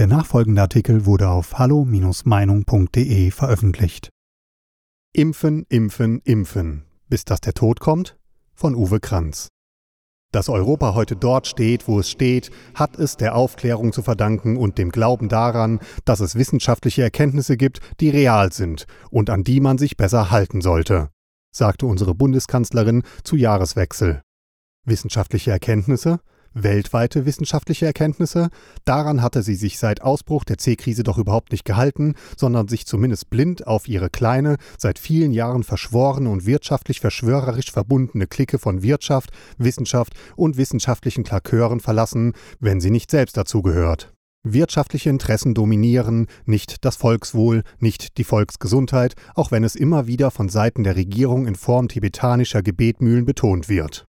Der nachfolgende Artikel wurde auf hallo-meinung.de veröffentlicht. Impfen, impfen, impfen, bis dass der Tod kommt? Von Uwe Kranz. Dass Europa heute dort steht, wo es steht, hat es der Aufklärung zu verdanken und dem Glauben daran, dass es wissenschaftliche Erkenntnisse gibt, die real sind und an die man sich besser halten sollte, sagte unsere Bundeskanzlerin zu Jahreswechsel. Wissenschaftliche Erkenntnisse? Weltweite wissenschaftliche Erkenntnisse. Daran hatte sie sich seit Ausbruch der C-Krise doch überhaupt nicht gehalten, sondern sich zumindest blind auf ihre kleine, seit vielen Jahren verschworene und wirtschaftlich verschwörerisch verbundene Clique von Wirtschaft, Wissenschaft und wissenschaftlichen Klakören verlassen, wenn sie nicht selbst dazu gehört. Wirtschaftliche Interessen dominieren, nicht das Volkswohl, nicht die Volksgesundheit, auch wenn es immer wieder von Seiten der Regierung in Form tibetanischer Gebetmühlen betont wird.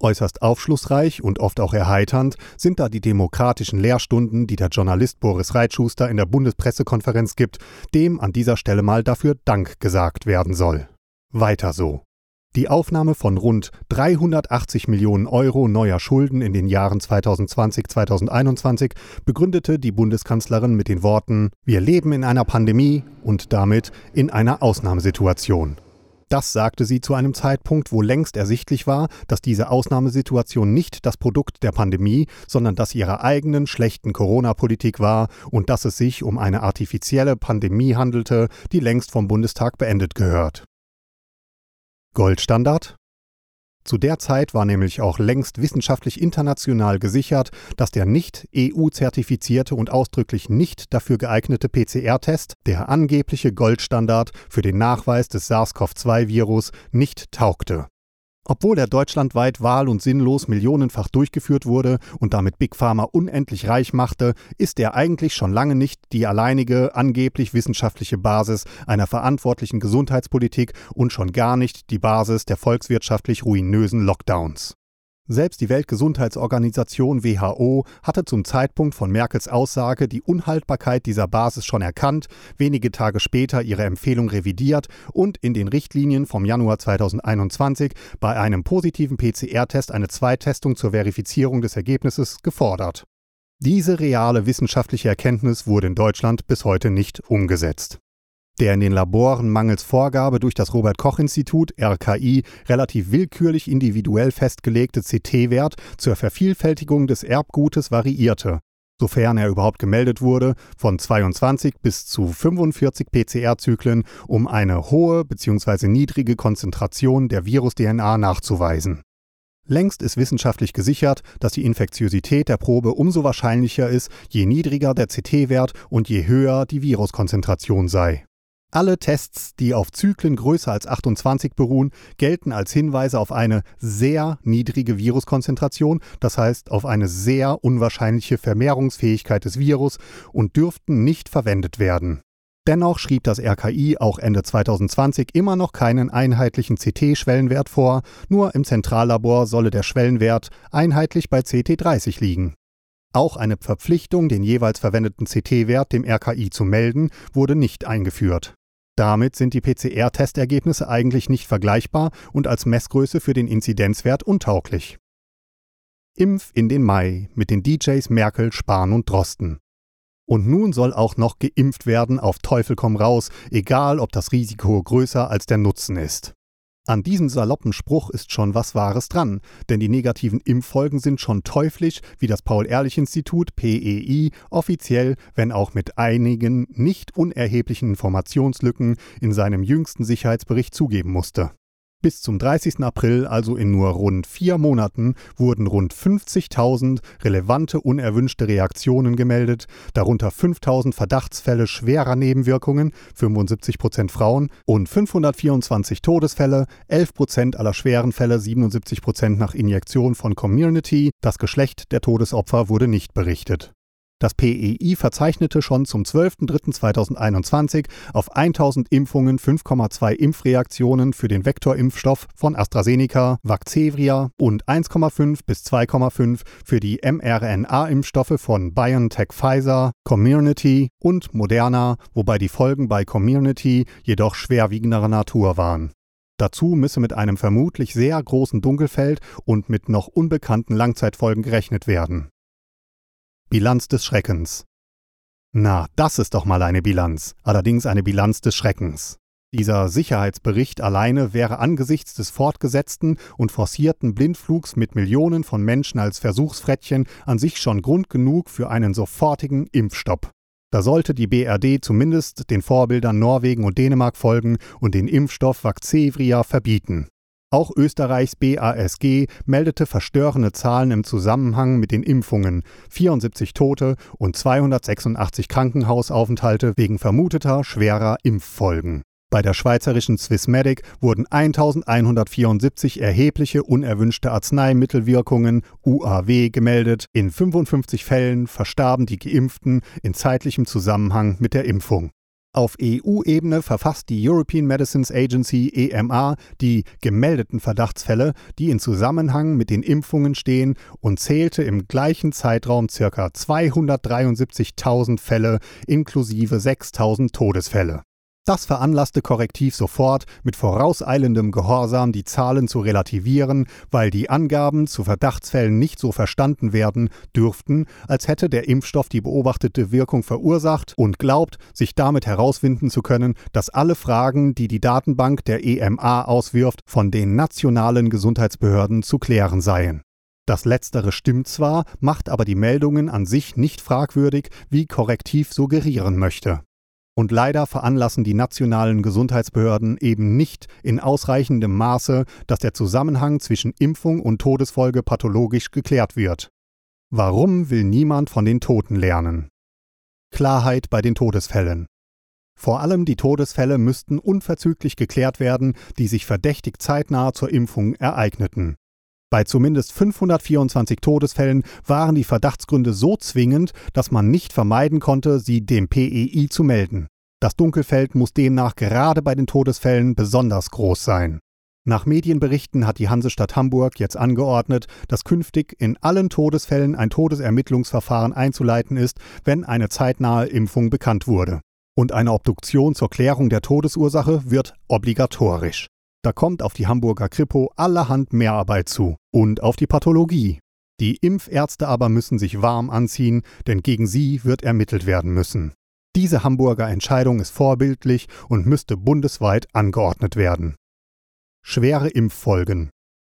Äußerst aufschlussreich und oft auch erheiternd sind da die demokratischen Lehrstunden, die der Journalist Boris Reitschuster in der Bundespressekonferenz gibt, dem an dieser Stelle mal dafür Dank gesagt werden soll. Weiter so. Die Aufnahme von rund 380 Millionen Euro neuer Schulden in den Jahren 2020-2021 begründete die Bundeskanzlerin mit den Worten Wir leben in einer Pandemie und damit in einer Ausnahmesituation. Das sagte sie zu einem Zeitpunkt, wo längst ersichtlich war, dass diese Ausnahmesituation nicht das Produkt der Pandemie, sondern das ihrer eigenen schlechten Corona-Politik war und dass es sich um eine artifizielle Pandemie handelte, die längst vom Bundestag beendet gehört. Goldstandard zu der Zeit war nämlich auch längst wissenschaftlich international gesichert, dass der nicht EU-zertifizierte und ausdrücklich nicht dafür geeignete PCR-Test, der angebliche Goldstandard für den Nachweis des SARS-CoV-2-Virus, nicht taugte. Obwohl er deutschlandweit wahl- und sinnlos millionenfach durchgeführt wurde und damit Big Pharma unendlich reich machte, ist er eigentlich schon lange nicht die alleinige, angeblich wissenschaftliche Basis einer verantwortlichen Gesundheitspolitik und schon gar nicht die Basis der volkswirtschaftlich ruinösen Lockdowns. Selbst die Weltgesundheitsorganisation WHO hatte zum Zeitpunkt von Merkels Aussage die Unhaltbarkeit dieser Basis schon erkannt, wenige Tage später ihre Empfehlung revidiert und in den Richtlinien vom Januar 2021 bei einem positiven PCR-Test eine Zweitestung zur Verifizierung des Ergebnisses gefordert. Diese reale wissenschaftliche Erkenntnis wurde in Deutschland bis heute nicht umgesetzt der in den Laboren mangels Vorgabe durch das Robert Koch Institut RKI relativ willkürlich individuell festgelegte CT-Wert zur Vervielfältigung des Erbgutes variierte, sofern er überhaupt gemeldet wurde, von 22 bis zu 45 PCR-Zyklen, um eine hohe bzw. niedrige Konzentration der Virus-DNA nachzuweisen. Längst ist wissenschaftlich gesichert, dass die Infektiosität der Probe umso wahrscheinlicher ist, je niedriger der CT-Wert und je höher die Viruskonzentration sei. Alle Tests, die auf Zyklen größer als 28 beruhen, gelten als Hinweise auf eine sehr niedrige Viruskonzentration, das heißt auf eine sehr unwahrscheinliche Vermehrungsfähigkeit des Virus und dürften nicht verwendet werden. Dennoch schrieb das RKI auch Ende 2020 immer noch keinen einheitlichen CT-Schwellenwert vor, nur im Zentrallabor solle der Schwellenwert einheitlich bei CT30 liegen. Auch eine Verpflichtung, den jeweils verwendeten CT-Wert dem RKI zu melden, wurde nicht eingeführt. Damit sind die PCR-Testergebnisse eigentlich nicht vergleichbar und als Messgröße für den Inzidenzwert untauglich. Impf in den Mai mit den DJs Merkel, Spahn und Drosten. Und nun soll auch noch geimpft werden auf Teufel komm raus, egal ob das Risiko größer als der Nutzen ist. An diesem saloppen Spruch ist schon was Wahres dran, denn die negativen Impffolgen sind schon teuflisch, wie das Paul-Ehrlich-Institut PEI offiziell, wenn auch mit einigen nicht unerheblichen Informationslücken in seinem jüngsten Sicherheitsbericht zugeben musste. Bis zum 30. April, also in nur rund vier Monaten, wurden rund 50.000 relevante unerwünschte Reaktionen gemeldet, darunter 5.000 Verdachtsfälle schwerer Nebenwirkungen, 75 Prozent Frauen, und 524 Todesfälle, 11 Prozent aller schweren Fälle, 77 Prozent nach Injektion von Community. Das Geschlecht der Todesopfer wurde nicht berichtet. Das PEI verzeichnete schon zum 12.03.2021 auf 1000 Impfungen 5,2 Impfreaktionen für den Vektorimpfstoff von AstraZeneca, Vaxzevria und 1,5 bis 2,5 für die mRNA-Impfstoffe von BioNTech Pfizer, Community und Moderna, wobei die Folgen bei Community jedoch schwerwiegenderer Natur waren. Dazu müsse mit einem vermutlich sehr großen Dunkelfeld und mit noch unbekannten Langzeitfolgen gerechnet werden. Bilanz des Schreckens Na, das ist doch mal eine Bilanz, allerdings eine Bilanz des Schreckens. Dieser Sicherheitsbericht alleine wäre angesichts des fortgesetzten und forcierten Blindflugs mit Millionen von Menschen als Versuchsfrettchen an sich schon Grund genug für einen sofortigen Impfstopp. Da sollte die BRD zumindest den Vorbildern Norwegen und Dänemark folgen und den Impfstoff Vaxevria verbieten. Auch Österreichs BASG meldete verstörende Zahlen im Zusammenhang mit den Impfungen, 74 Tote und 286 Krankenhausaufenthalte wegen vermuteter schwerer Impffolgen. Bei der schweizerischen Swissmedic wurden 1174 erhebliche unerwünschte Arzneimittelwirkungen UAW gemeldet. In 55 Fällen verstarben die Geimpften in zeitlichem Zusammenhang mit der Impfung. Auf EU-Ebene verfasst die European Medicines Agency EMA die gemeldeten Verdachtsfälle, die in Zusammenhang mit den Impfungen stehen und zählte im gleichen Zeitraum ca. 273.000 Fälle inklusive 6.000 Todesfälle. Das veranlasste Korrektiv sofort, mit vorauseilendem Gehorsam die Zahlen zu relativieren, weil die Angaben zu Verdachtsfällen nicht so verstanden werden dürften, als hätte der Impfstoff die beobachtete Wirkung verursacht und glaubt, sich damit herausfinden zu können, dass alle Fragen, die die Datenbank der EMA auswirft, von den nationalen Gesundheitsbehörden zu klären seien. Das letztere stimmt zwar, macht aber die Meldungen an sich nicht fragwürdig, wie Korrektiv suggerieren möchte. Und leider veranlassen die nationalen Gesundheitsbehörden eben nicht in ausreichendem Maße, dass der Zusammenhang zwischen Impfung und Todesfolge pathologisch geklärt wird. Warum will niemand von den Toten lernen? Klarheit bei den Todesfällen. Vor allem die Todesfälle müssten unverzüglich geklärt werden, die sich verdächtig zeitnah zur Impfung ereigneten. Bei zumindest 524 Todesfällen waren die Verdachtsgründe so zwingend, dass man nicht vermeiden konnte, sie dem PEI zu melden. Das Dunkelfeld muss demnach gerade bei den Todesfällen besonders groß sein. Nach Medienberichten hat die Hansestadt Hamburg jetzt angeordnet, dass künftig in allen Todesfällen ein Todesermittlungsverfahren einzuleiten ist, wenn eine zeitnahe Impfung bekannt wurde. Und eine Obduktion zur Klärung der Todesursache wird obligatorisch. Da kommt auf die Hamburger Kripo allerhand Mehrarbeit zu. Und auf die Pathologie. Die Impfärzte aber müssen sich warm anziehen, denn gegen sie wird ermittelt werden müssen. Diese Hamburger Entscheidung ist vorbildlich und müsste bundesweit angeordnet werden. Schwere Impffolgen.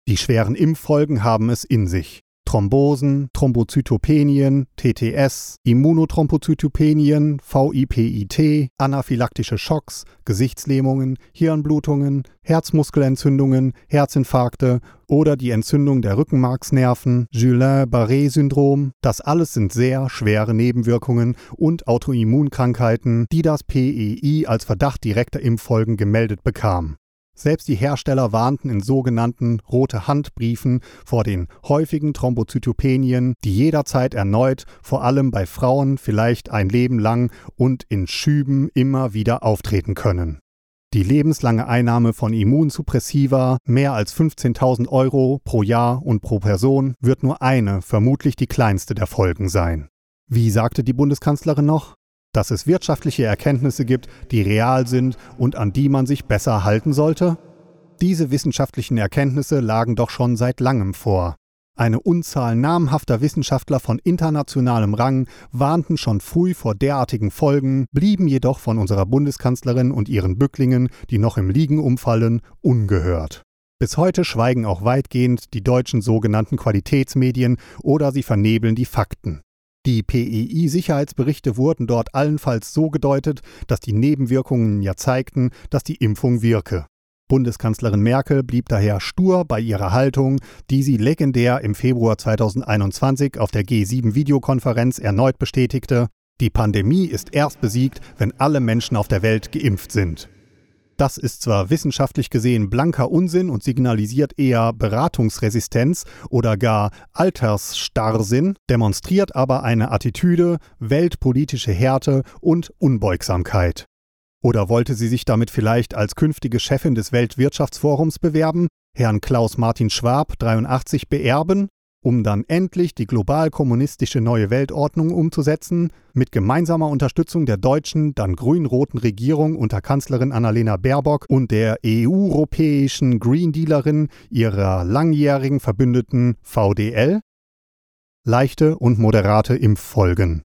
Die schweren Impffolgen haben es in sich. Thrombosen, Thrombozytopenien, TTS, Immunothrombozytopenien, VIPIT, anaphylaktische Schocks, Gesichtslähmungen, Hirnblutungen, Herzmuskelentzündungen, Herzinfarkte oder die Entzündung der Rückenmarksnerven, Julin-Barré-Syndrom. Das alles sind sehr schwere Nebenwirkungen und Autoimmunkrankheiten, die das PEI als Verdacht direkter Impffolgen gemeldet bekam. Selbst die Hersteller warnten in sogenannten rote Handbriefen vor den häufigen Thrombozytopenien, die jederzeit erneut, vor allem bei Frauen vielleicht ein Leben lang und in Schüben immer wieder auftreten können. Die lebenslange Einnahme von Immunsuppressiva, mehr als 15.000 Euro pro Jahr und pro Person, wird nur eine, vermutlich die kleinste der Folgen sein. Wie sagte die Bundeskanzlerin noch? Dass es wirtschaftliche Erkenntnisse gibt, die real sind und an die man sich besser halten sollte? Diese wissenschaftlichen Erkenntnisse lagen doch schon seit langem vor. Eine Unzahl namhafter Wissenschaftler von internationalem Rang warnten schon früh vor derartigen Folgen, blieben jedoch von unserer Bundeskanzlerin und ihren Bücklingen, die noch im Liegen umfallen, ungehört. Bis heute schweigen auch weitgehend die deutschen sogenannten Qualitätsmedien oder sie vernebeln die Fakten. Die PEI-Sicherheitsberichte wurden dort allenfalls so gedeutet, dass die Nebenwirkungen ja zeigten, dass die Impfung wirke. Bundeskanzlerin Merkel blieb daher stur bei ihrer Haltung, die sie legendär im Februar 2021 auf der G7-Videokonferenz erneut bestätigte: Die Pandemie ist erst besiegt, wenn alle Menschen auf der Welt geimpft sind. Das ist zwar wissenschaftlich gesehen blanker Unsinn und signalisiert eher Beratungsresistenz oder gar Altersstarrsinn, demonstriert aber eine Attitüde, weltpolitische Härte und Unbeugsamkeit. Oder wollte sie sich damit vielleicht als künftige Chefin des Weltwirtschaftsforums bewerben, Herrn Klaus Martin Schwab 83 beerben um dann endlich die global-kommunistische neue Weltordnung umzusetzen, mit gemeinsamer Unterstützung der deutschen, dann grün-roten Regierung unter Kanzlerin Annalena Baerbock und der EU-europäischen Green Dealerin ihrer langjährigen Verbündeten VDL? Leichte und moderate Impffolgen.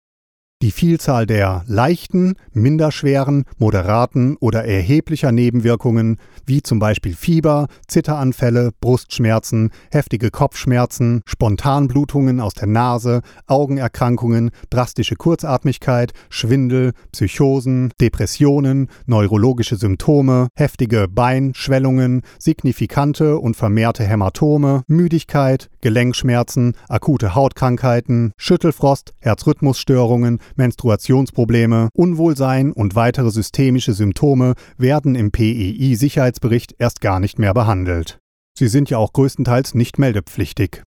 Die Vielzahl der leichten, minderschweren, moderaten oder erheblicher Nebenwirkungen, wie zum Beispiel Fieber, Zitteranfälle, Brustschmerzen, heftige Kopfschmerzen, Spontanblutungen aus der Nase, Augenerkrankungen, drastische Kurzatmigkeit, Schwindel, Psychosen, Depressionen, neurologische Symptome, heftige Beinschwellungen, signifikante und vermehrte Hämatome, Müdigkeit, Gelenkschmerzen, akute Hautkrankheiten, Schüttelfrost, Herzrhythmusstörungen, Menstruationsprobleme, Unwohlsein und weitere systemische Symptome werden im PEI-Sicherheitsbericht erst gar nicht mehr behandelt. Sie sind ja auch größtenteils nicht meldepflichtig.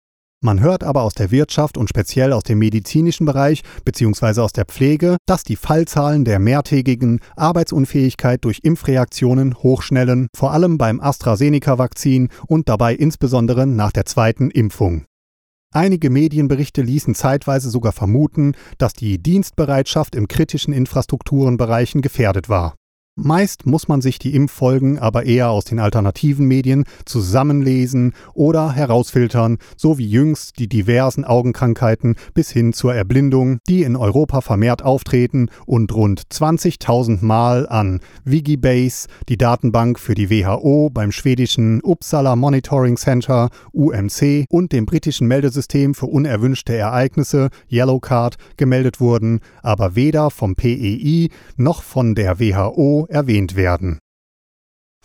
Man hört aber aus der Wirtschaft und speziell aus dem medizinischen Bereich bzw. aus der Pflege, dass die Fallzahlen der mehrtägigen Arbeitsunfähigkeit durch Impfreaktionen hochschnellen, vor allem beim AstraZeneca-Vakzin und dabei insbesondere nach der zweiten Impfung. Einige Medienberichte ließen zeitweise sogar vermuten, dass die Dienstbereitschaft im kritischen Infrastrukturenbereichen gefährdet war. Meist muss man sich die Impffolgen aber eher aus den alternativen Medien zusammenlesen oder herausfiltern, so wie jüngst die diversen Augenkrankheiten bis hin zur Erblindung, die in Europa vermehrt auftreten und rund 20.000 Mal an Wigibase, die Datenbank für die WHO beim schwedischen Uppsala Monitoring Center UMC und dem britischen Meldesystem für unerwünschte Ereignisse Yellowcard gemeldet wurden, aber weder vom PEI noch von der WHO erwähnt werden.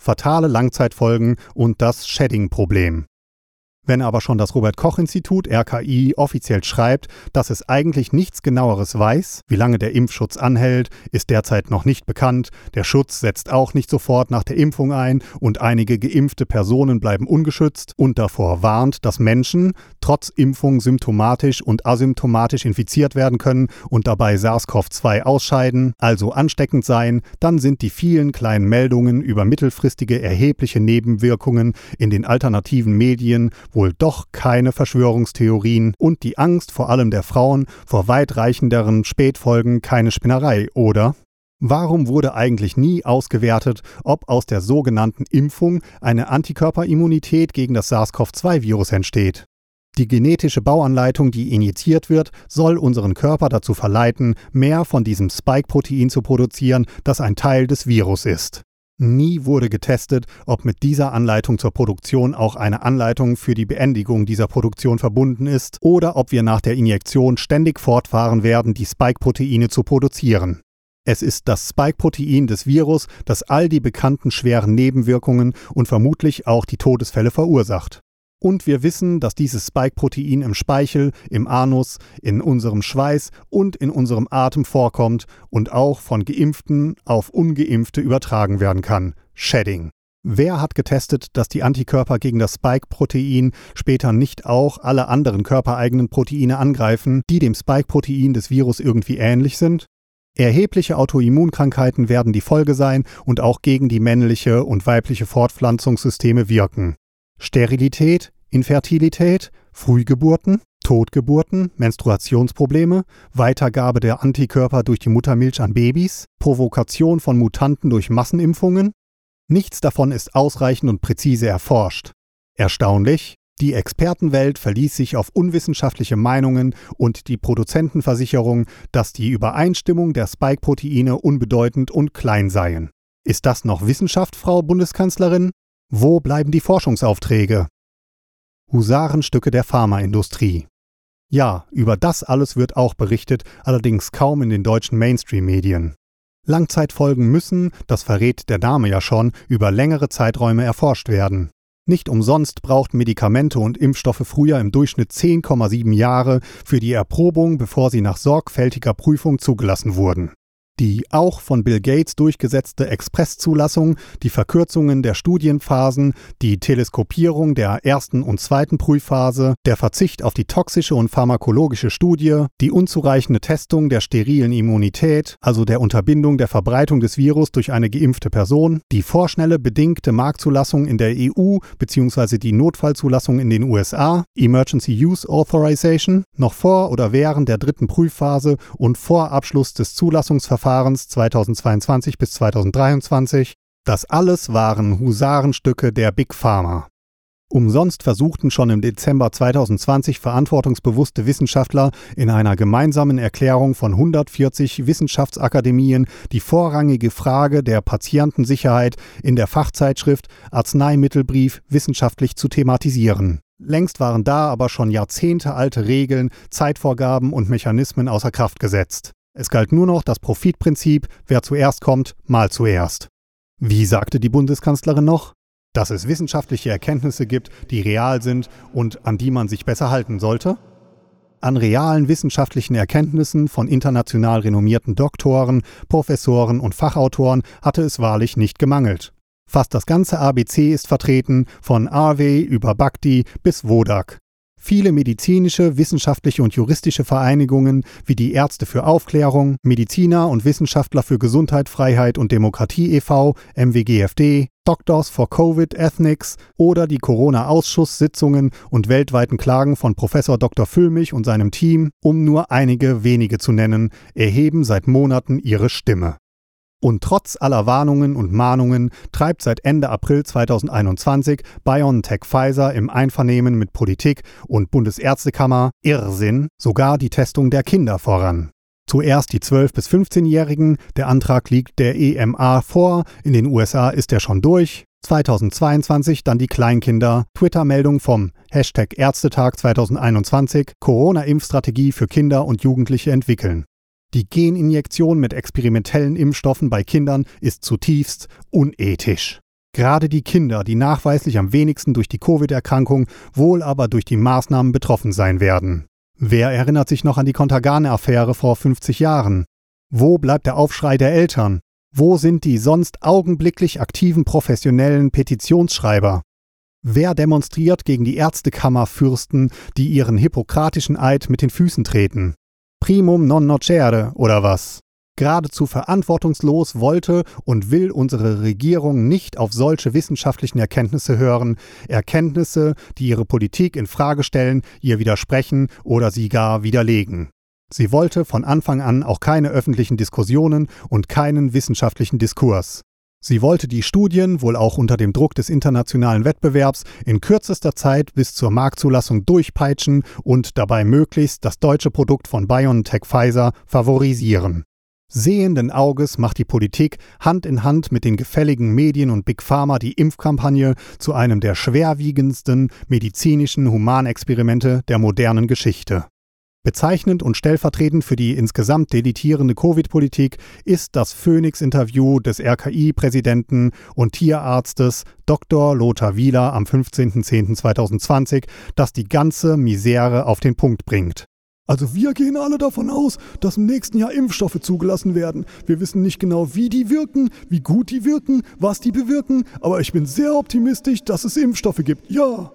Fatale Langzeitfolgen und das Shedding-Problem. Wenn aber schon das Robert Koch Institut RKI offiziell schreibt, dass es eigentlich nichts genaueres weiß, wie lange der Impfschutz anhält, ist derzeit noch nicht bekannt, der Schutz setzt auch nicht sofort nach der Impfung ein und einige geimpfte Personen bleiben ungeschützt und davor warnt, dass Menschen trotz Impfung symptomatisch und asymptomatisch infiziert werden können und dabei SARS-CoV-2 ausscheiden, also ansteckend sein, dann sind die vielen kleinen Meldungen über mittelfristige erhebliche Nebenwirkungen in den alternativen Medien, wohl doch keine Verschwörungstheorien und die Angst vor allem der Frauen vor weitreichenderen Spätfolgen keine Spinnerei, oder? Warum wurde eigentlich nie ausgewertet, ob aus der sogenannten Impfung eine Antikörperimmunität gegen das SARS-CoV-2-Virus entsteht? Die genetische Bauanleitung, die injiziert wird, soll unseren Körper dazu verleiten, mehr von diesem Spike-Protein zu produzieren, das ein Teil des Virus ist. Nie wurde getestet, ob mit dieser Anleitung zur Produktion auch eine Anleitung für die Beendigung dieser Produktion verbunden ist oder ob wir nach der Injektion ständig fortfahren werden, die Spike-Proteine zu produzieren. Es ist das Spike-Protein des Virus, das all die bekannten schweren Nebenwirkungen und vermutlich auch die Todesfälle verursacht. Und wir wissen, dass dieses Spike-Protein im Speichel, im Anus, in unserem Schweiß und in unserem Atem vorkommt und auch von Geimpften auf Ungeimpfte übertragen werden kann. Shedding. Wer hat getestet, dass die Antikörper gegen das Spike-Protein später nicht auch alle anderen körpereigenen Proteine angreifen, die dem Spike-Protein des Virus irgendwie ähnlich sind? Erhebliche Autoimmunkrankheiten werden die Folge sein und auch gegen die männliche und weibliche Fortpflanzungssysteme wirken. Sterilität, Infertilität, Frühgeburten, Totgeburten, Menstruationsprobleme, Weitergabe der Antikörper durch die Muttermilch an Babys, Provokation von Mutanten durch Massenimpfungen? Nichts davon ist ausreichend und präzise erforscht. Erstaunlich, die Expertenwelt verließ sich auf unwissenschaftliche Meinungen und die Produzentenversicherung, dass die Übereinstimmung der Spike-Proteine unbedeutend und klein seien. Ist das noch Wissenschaft, Frau Bundeskanzlerin? Wo bleiben die Forschungsaufträge? Husarenstücke der Pharmaindustrie. Ja, über das alles wird auch berichtet, allerdings kaum in den deutschen Mainstream-Medien. Langzeitfolgen müssen, das verrät der Name ja schon, über längere Zeiträume erforscht werden. Nicht umsonst brauchten Medikamente und Impfstoffe früher im Durchschnitt 10,7 Jahre für die Erprobung, bevor sie nach sorgfältiger Prüfung zugelassen wurden die auch von Bill Gates durchgesetzte Expresszulassung, die Verkürzungen der Studienphasen, die Teleskopierung der ersten und zweiten Prüfphase, der Verzicht auf die toxische und pharmakologische Studie, die unzureichende Testung der sterilen Immunität, also der Unterbindung der Verbreitung des Virus durch eine geimpfte Person, die vorschnelle bedingte Marktzulassung in der EU bzw. die Notfallzulassung in den USA, Emergency Use Authorization, noch vor oder während der dritten Prüfphase und vor Abschluss des Zulassungsverfahrens Verfahrens 2022 bis 2023. Das alles waren Husarenstücke der Big Pharma. Umsonst versuchten schon im Dezember 2020 verantwortungsbewusste Wissenschaftler in einer gemeinsamen Erklärung von 140 Wissenschaftsakademien die vorrangige Frage der Patientensicherheit in der Fachzeitschrift Arzneimittelbrief wissenschaftlich zu thematisieren. Längst waren da aber schon jahrzehntealte Regeln, Zeitvorgaben und Mechanismen außer Kraft gesetzt. Es galt nur noch das Profitprinzip, wer zuerst kommt, mal zuerst. Wie sagte die Bundeskanzlerin noch? dass es wissenschaftliche Erkenntnisse gibt, die real sind und an die man sich besser halten sollte? An realen wissenschaftlichen Erkenntnissen von international renommierten Doktoren, Professoren und Fachautoren hatte es wahrlich nicht gemangelt. Fast das ganze ABC ist vertreten, von Arvey über Bhakti bis Wodak. Viele medizinische, wissenschaftliche und juristische Vereinigungen wie die Ärzte für Aufklärung, Mediziner und Wissenschaftler für Gesundheit, Freiheit und Demokratie e.V., MWGFD, Doctors for Covid Ethnics oder die Corona-Ausschusssitzungen und weltweiten Klagen von Professor Dr. Füllmich und seinem Team, um nur einige wenige zu nennen, erheben seit Monaten ihre Stimme. Und trotz aller Warnungen und Mahnungen treibt seit Ende April 2021 BioNTech Pfizer im Einvernehmen mit Politik und Bundesärztekammer Irrsinn sogar die Testung der Kinder voran. Zuerst die 12- bis 15-Jährigen, der Antrag liegt der EMA vor, in den USA ist er schon durch. 2022 dann die Kleinkinder, Twitter-Meldung vom Hashtag Ärztetag 2021, Corona-Impfstrategie für Kinder und Jugendliche entwickeln. Die Geninjektion mit experimentellen Impfstoffen bei Kindern ist zutiefst unethisch. Gerade die Kinder, die nachweislich am wenigsten durch die Covid-Erkrankung, wohl aber durch die Maßnahmen betroffen sein werden. Wer erinnert sich noch an die Contagane-Affäre vor 50 Jahren? Wo bleibt der Aufschrei der Eltern? Wo sind die sonst augenblicklich aktiven professionellen Petitionsschreiber? Wer demonstriert gegen die Ärztekammerfürsten, die ihren hippokratischen Eid mit den Füßen treten? Primum non nocere oder was? Geradezu verantwortungslos wollte und will unsere Regierung nicht auf solche wissenschaftlichen Erkenntnisse hören, Erkenntnisse, die ihre Politik in Frage stellen, ihr widersprechen oder sie gar widerlegen. Sie wollte von Anfang an auch keine öffentlichen Diskussionen und keinen wissenschaftlichen Diskurs. Sie wollte die Studien, wohl auch unter dem Druck des internationalen Wettbewerbs, in kürzester Zeit bis zur Marktzulassung durchpeitschen und dabei möglichst das deutsche Produkt von BioNTech Pfizer favorisieren. Sehenden Auges macht die Politik Hand in Hand mit den gefälligen Medien und Big Pharma die Impfkampagne zu einem der schwerwiegendsten medizinischen Humanexperimente der modernen Geschichte. Bezeichnend und stellvertretend für die insgesamt delitierende Covid-Politik ist das Phoenix-Interview des RKI-Präsidenten und Tierarztes Dr. Lothar Wieler am 15.10.2020, das die ganze Misere auf den Punkt bringt. Also wir gehen alle davon aus, dass im nächsten Jahr Impfstoffe zugelassen werden. Wir wissen nicht genau, wie die wirken, wie gut die wirken, was die bewirken, aber ich bin sehr optimistisch, dass es Impfstoffe gibt. Ja.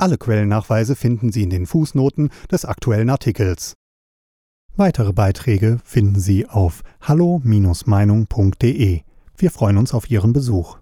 Alle Quellennachweise finden Sie in den Fußnoten des aktuellen Artikels. Weitere Beiträge finden Sie auf hallo-meinung.de. Wir freuen uns auf Ihren Besuch.